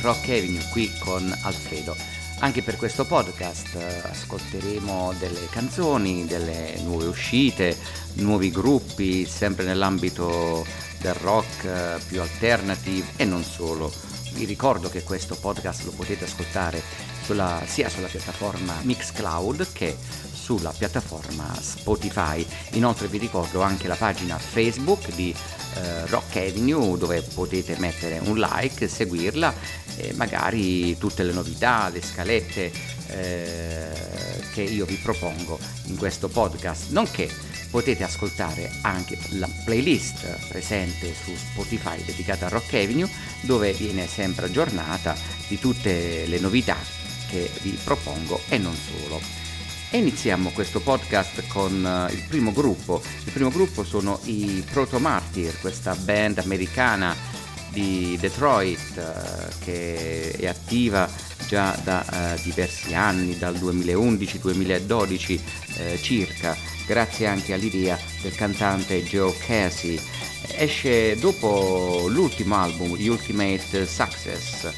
Rock Avenue qui con Alfredo. Anche per questo podcast eh, ascolteremo delle canzoni, delle nuove uscite, nuovi gruppi, sempre nell'ambito del rock eh, più alternative e non solo. Vi ricordo che questo podcast lo potete ascoltare sulla, sia sulla piattaforma Mixcloud che sulla piattaforma Spotify. Inoltre vi ricordo anche la pagina Facebook di eh, Rock Avenue dove potete mettere un like, seguirla e magari tutte le novità, le scalette eh, che io vi propongo in questo podcast, nonché potete ascoltare anche la playlist presente su Spotify dedicata a Rock Avenue dove viene sempre aggiornata di tutte le novità che vi propongo e non solo. E iniziamo questo podcast con uh, il primo gruppo. Il primo gruppo sono i Proto Martyr, questa band americana di Detroit uh, che è attiva già da uh, diversi anni, dal 2011-2012 circa, grazie anche all'idea del cantante Joe Casey. Esce dopo l'ultimo album, Ultimate Success,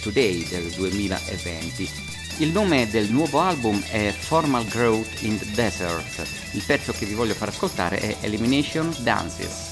Today del 2020 il nome del nuovo album è Formal Growth in the Desert. Il pezzo che vi voglio far ascoltare è Elimination Dances.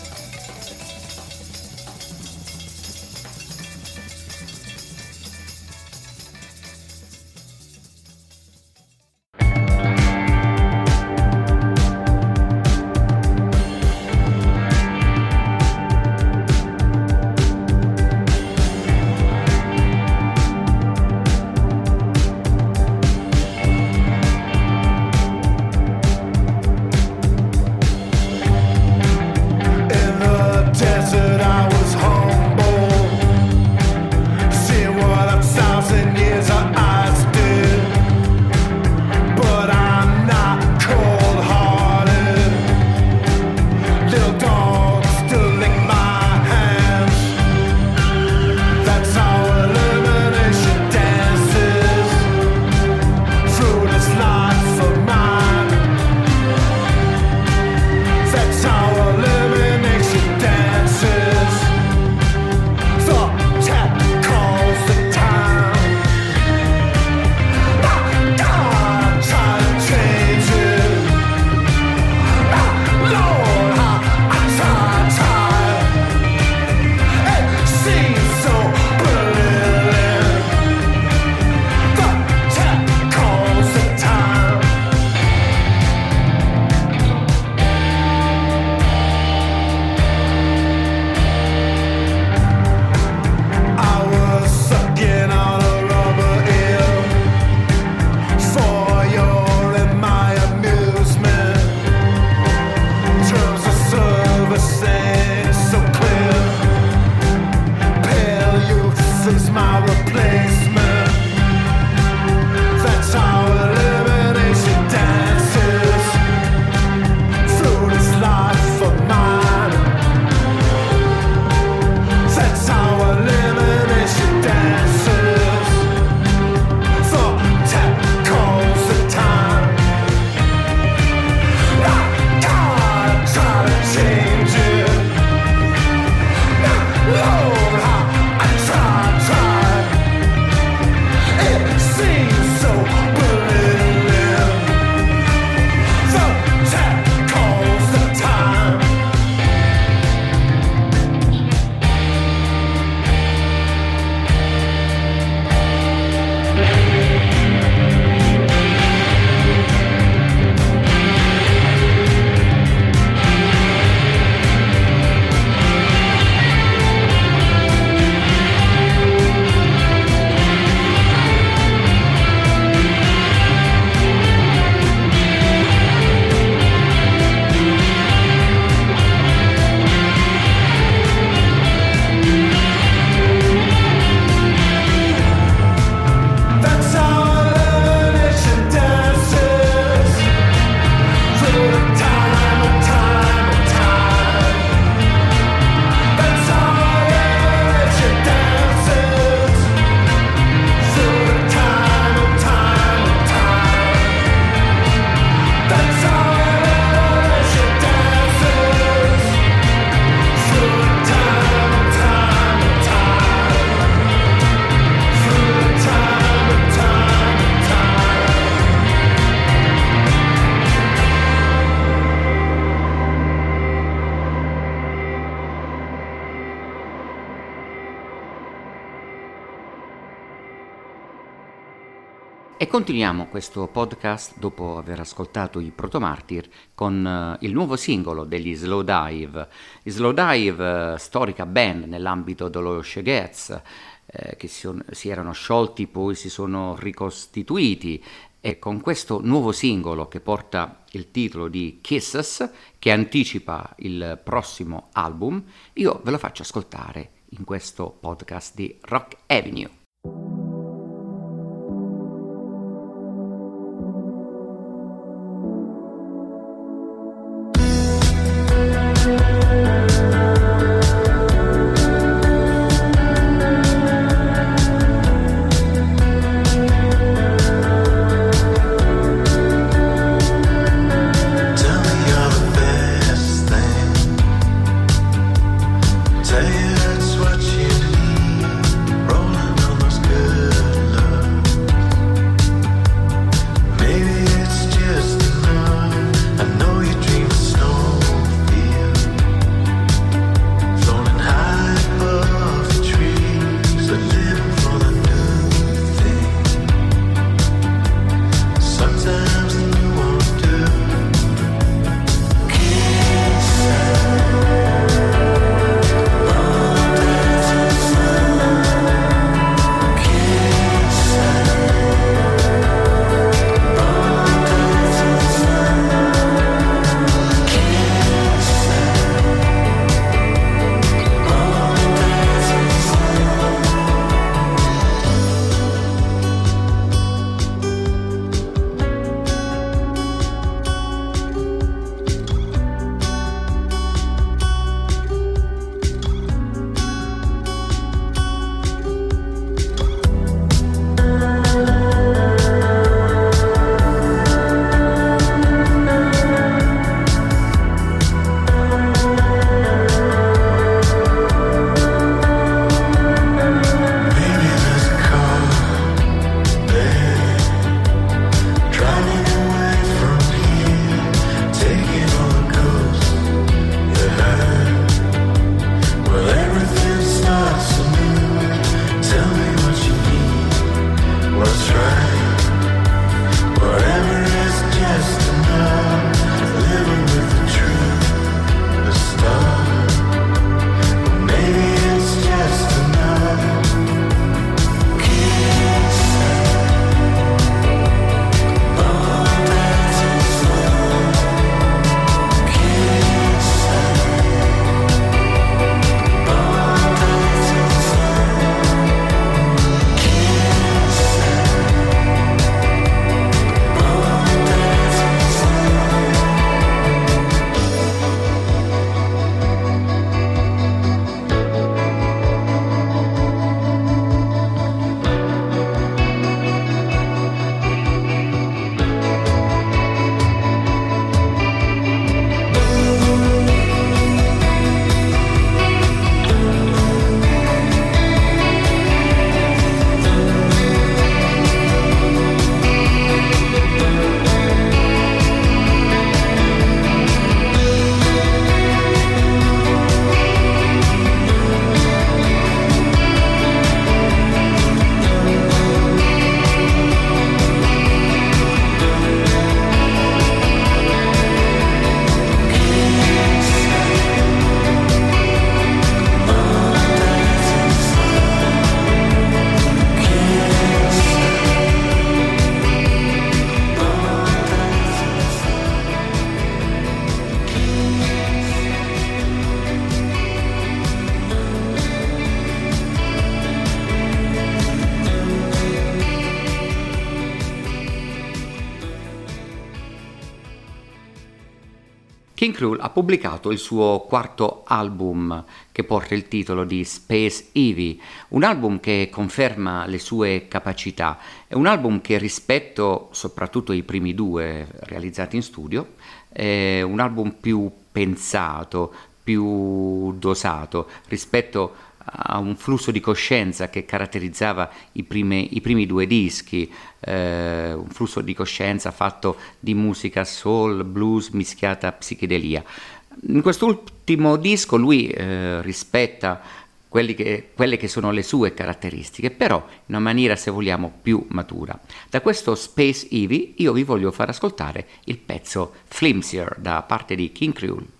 Continuiamo questo podcast dopo aver ascoltato i Protomartyr con uh, il nuovo singolo degli Slow Dive. I Slow Dive, uh, storica band nell'ambito dello shoegaze, eh, che si, si, erano sciolti, poi si sono ricostituiti e con questo nuovo singolo che porta il titolo di Kisses, che anticipa il prossimo album, io ve lo faccio ascoltare in questo podcast di Rock Avenue. Pubblicato il suo quarto album che porta il titolo di Space Eevee, un album che conferma le sue capacità, è un album che rispetto soprattutto i primi due realizzati in studio, è un album più pensato, più dosato rispetto a a un flusso di coscienza che caratterizzava i, prime, i primi due dischi, eh, un flusso di coscienza fatto di musica soul, blues mischiata a psichedelia. In quest'ultimo disco lui eh, rispetta che, quelle che sono le sue caratteristiche, però in una maniera, se vogliamo, più matura. Da questo Space Eevee io vi voglio far ascoltare il pezzo Flimsier da parte di King Creole.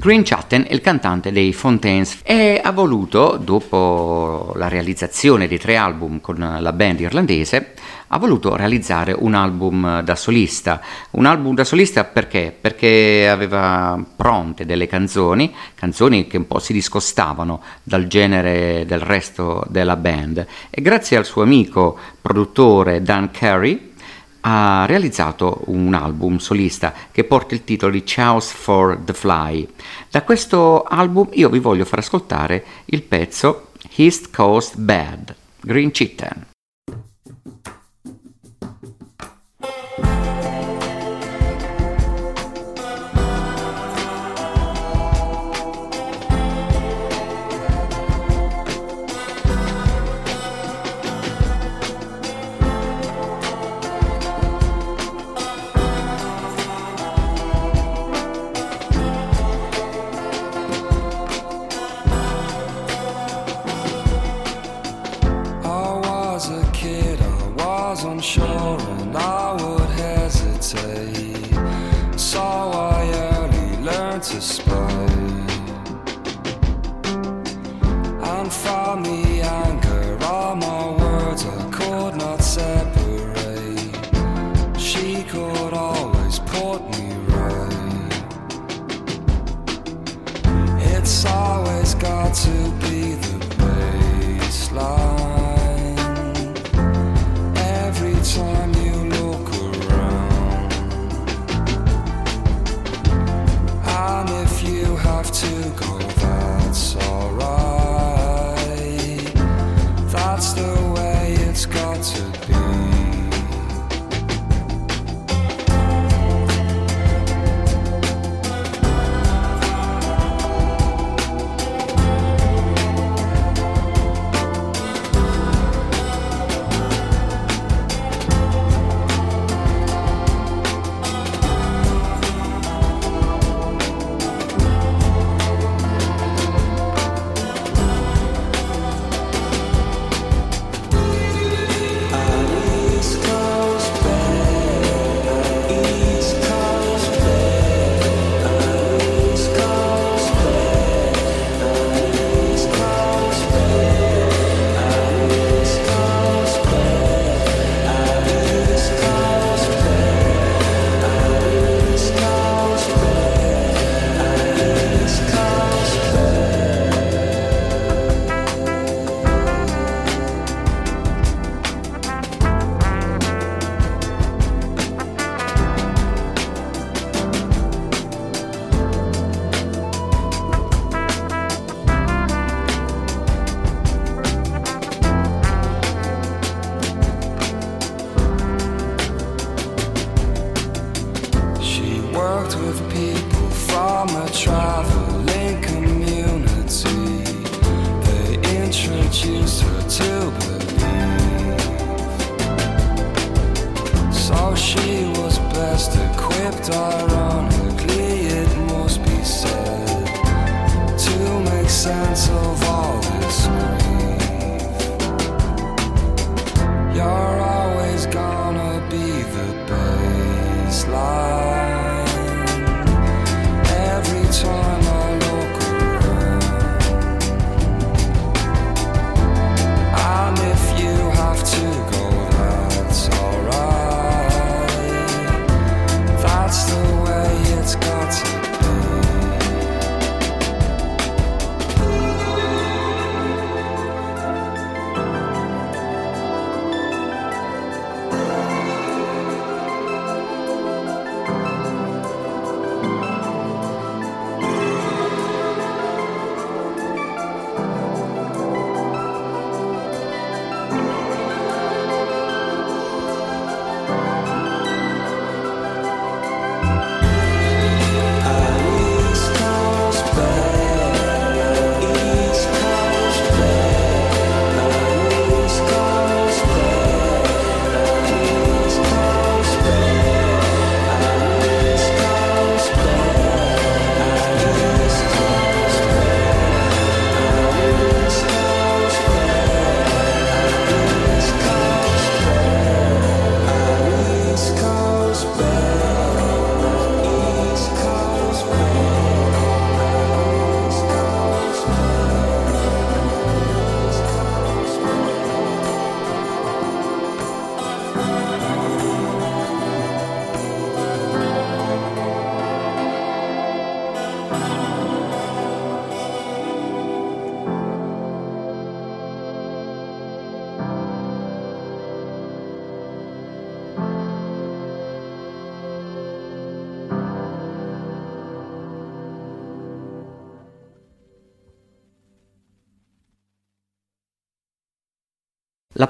Green Chatten è il cantante dei Fontaines e ha voluto, dopo la realizzazione di tre album con la band irlandese, ha voluto realizzare un album da solista. Un album da solista perché? Perché aveva pronte delle canzoni, canzoni che un po' si discostavano dal genere del resto della band e grazie al suo amico produttore Dan Carey ha realizzato un album solista che porta il titolo di Chaos for the Fly. Da questo album io vi voglio far ascoltare il pezzo East Coast Bad, Green Chicken.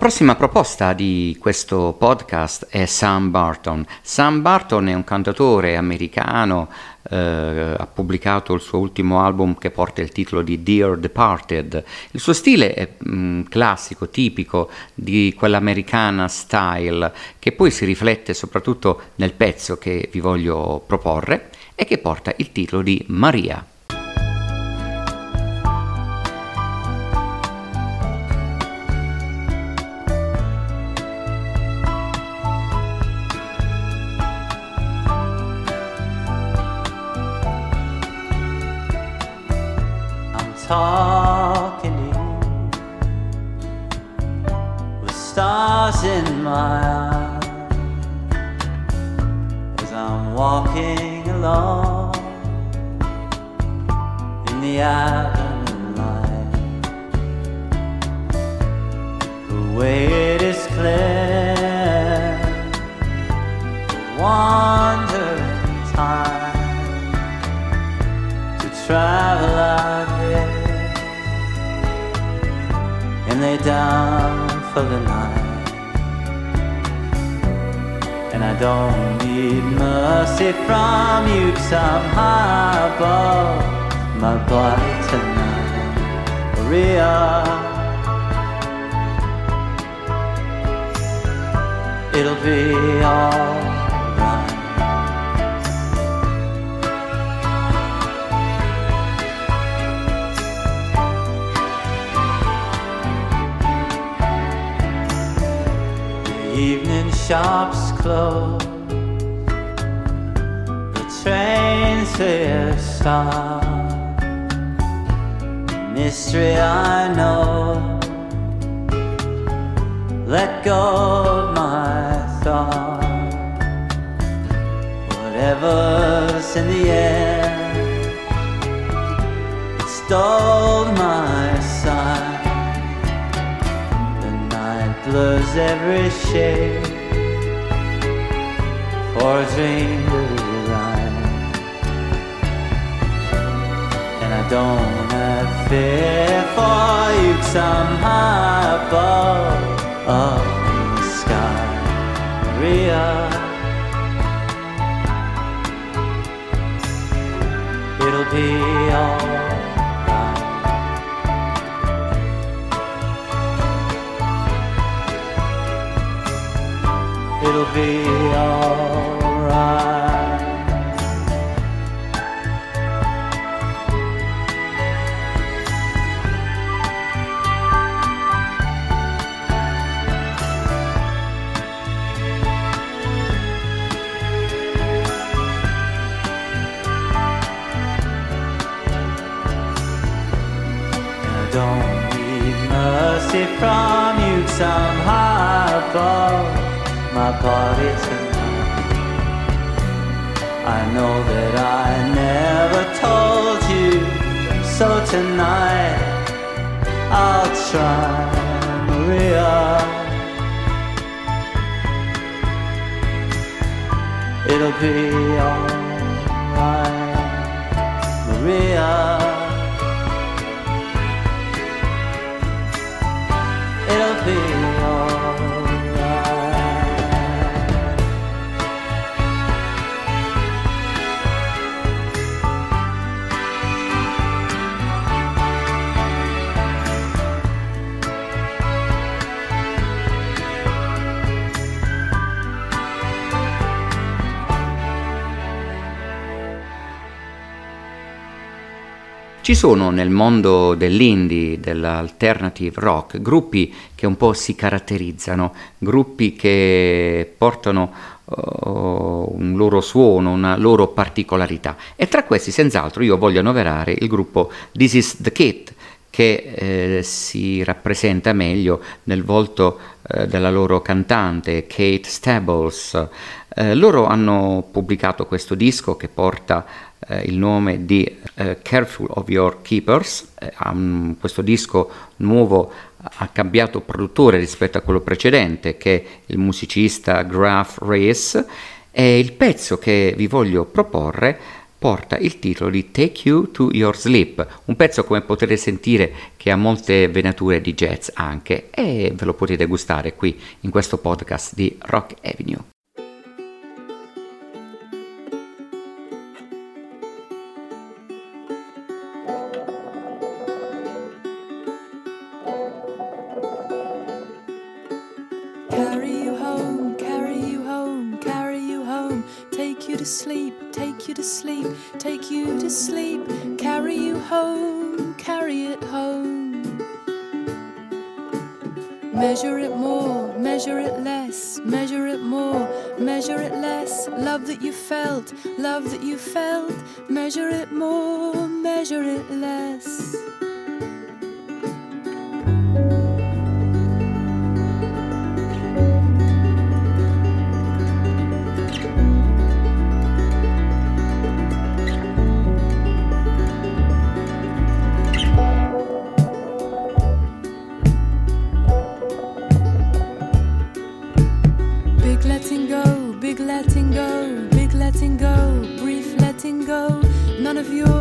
Prossima proposta di questo podcast è Sam Barton. Sam Barton è un cantatore americano, eh, ha pubblicato il suo ultimo album che porta il titolo di Dear Departed. Il suo stile è mh, mm, classico, tipico di quell'americana style che poi si riflette soprattutto nel pezzo che vi voglio proporre e che porta il titolo di Maria. And lay down for the night. And I don't need mercy from you, cause I'm high above my body tonight. Maria. it'll be alright. Evening shops close, the trains they stop. Mystery I know let go of my thought. Whatever's in the air, it stole my blurs every shade for a dream to realize. And I don't have fear for you, cause I'm high above up in the sky, Maria. It'll be alright. It'll be alright. don't need mercy from you somehow my body tonight. I know that I never told you, so tonight I'll try, Maria. It'll be alright, Maria. it'll be Ci sono nel mondo dell'indie, dell'alternative rock, gruppi che un po' si caratterizzano, gruppi che portano uh, un loro suono, una loro particolarità. E tra questi, senz'altro, io voglio annoverare il gruppo This Is The Kid, che eh, si rappresenta meglio nel volto eh, della loro cantante Kate Stables. Eh, loro hanno pubblicato questo disco che porta eh, il nome di eh, Careful of Your Keepers. Um, questo disco nuovo ha cambiato produttore rispetto a quello precedente, che è il musicista Graf Rees, e il pezzo che vi voglio proporre porta il titolo di Take You to Your Sleep, un pezzo come potete sentire che ha molte venature di jazz anche e ve lo potete gustare qui in questo podcast di Rock Avenue. Measure it more, measure it less, measure it more, measure it less. Love that you felt, love that you felt. Measure it more, measure it less. letting go, big letting go, brief letting go. None of your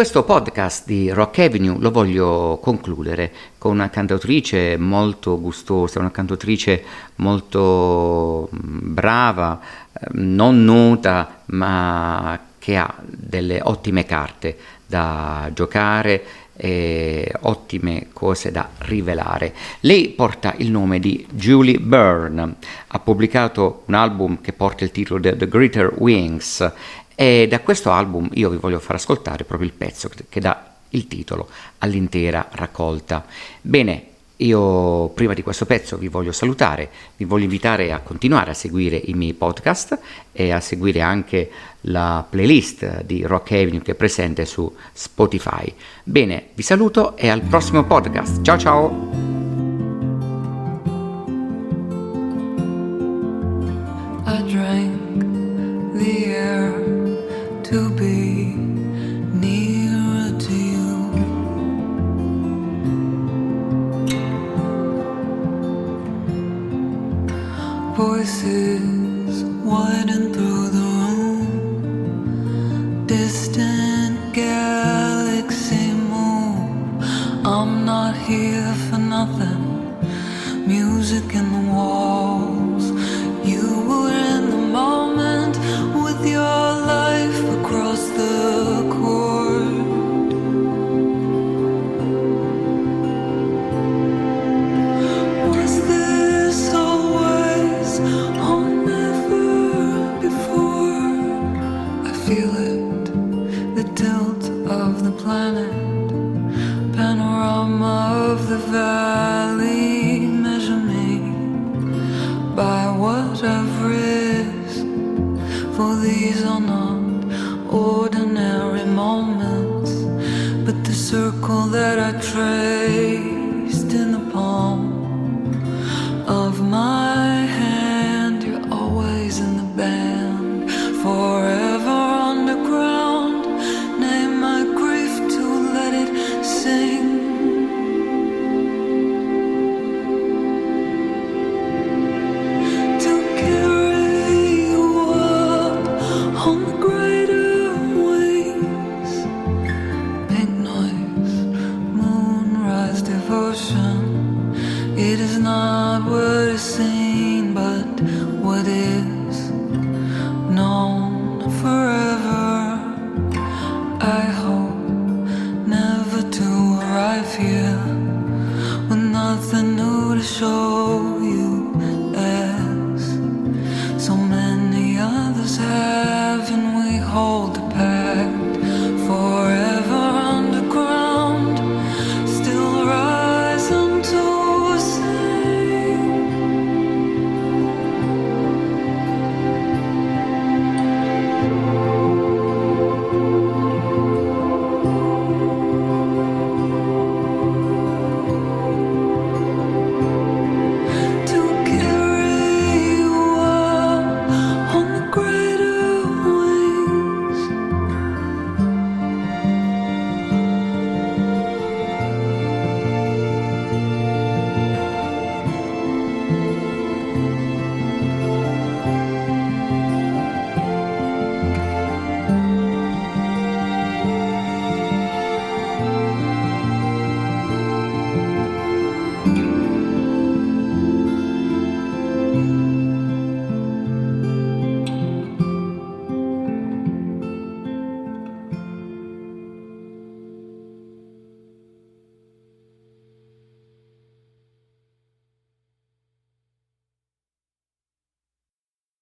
questo podcast di Rock Avenue lo voglio concludere con una cantautrice molto gustosa, una cantautrice molto mm, brava, ehm, non nota, ma che ha delle ottime carte da giocare e ottime cose da rivelare. Lei porta il nome di Julie Byrne, ha pubblicato un album che porta il titolo The Greater Wings e da questo album io vi voglio far ascoltare proprio il pezzo che dà il titolo all'intera raccolta. Bene, io prima di questo pezzo vi voglio salutare, vi voglio invitare a continuare a seguire i miei podcast e a seguire anche la playlist di Rock Avenue che è presente su Spotify. Bene, vi saluto e al prossimo podcast. Ciao ciao! I drank the air Voices widen through the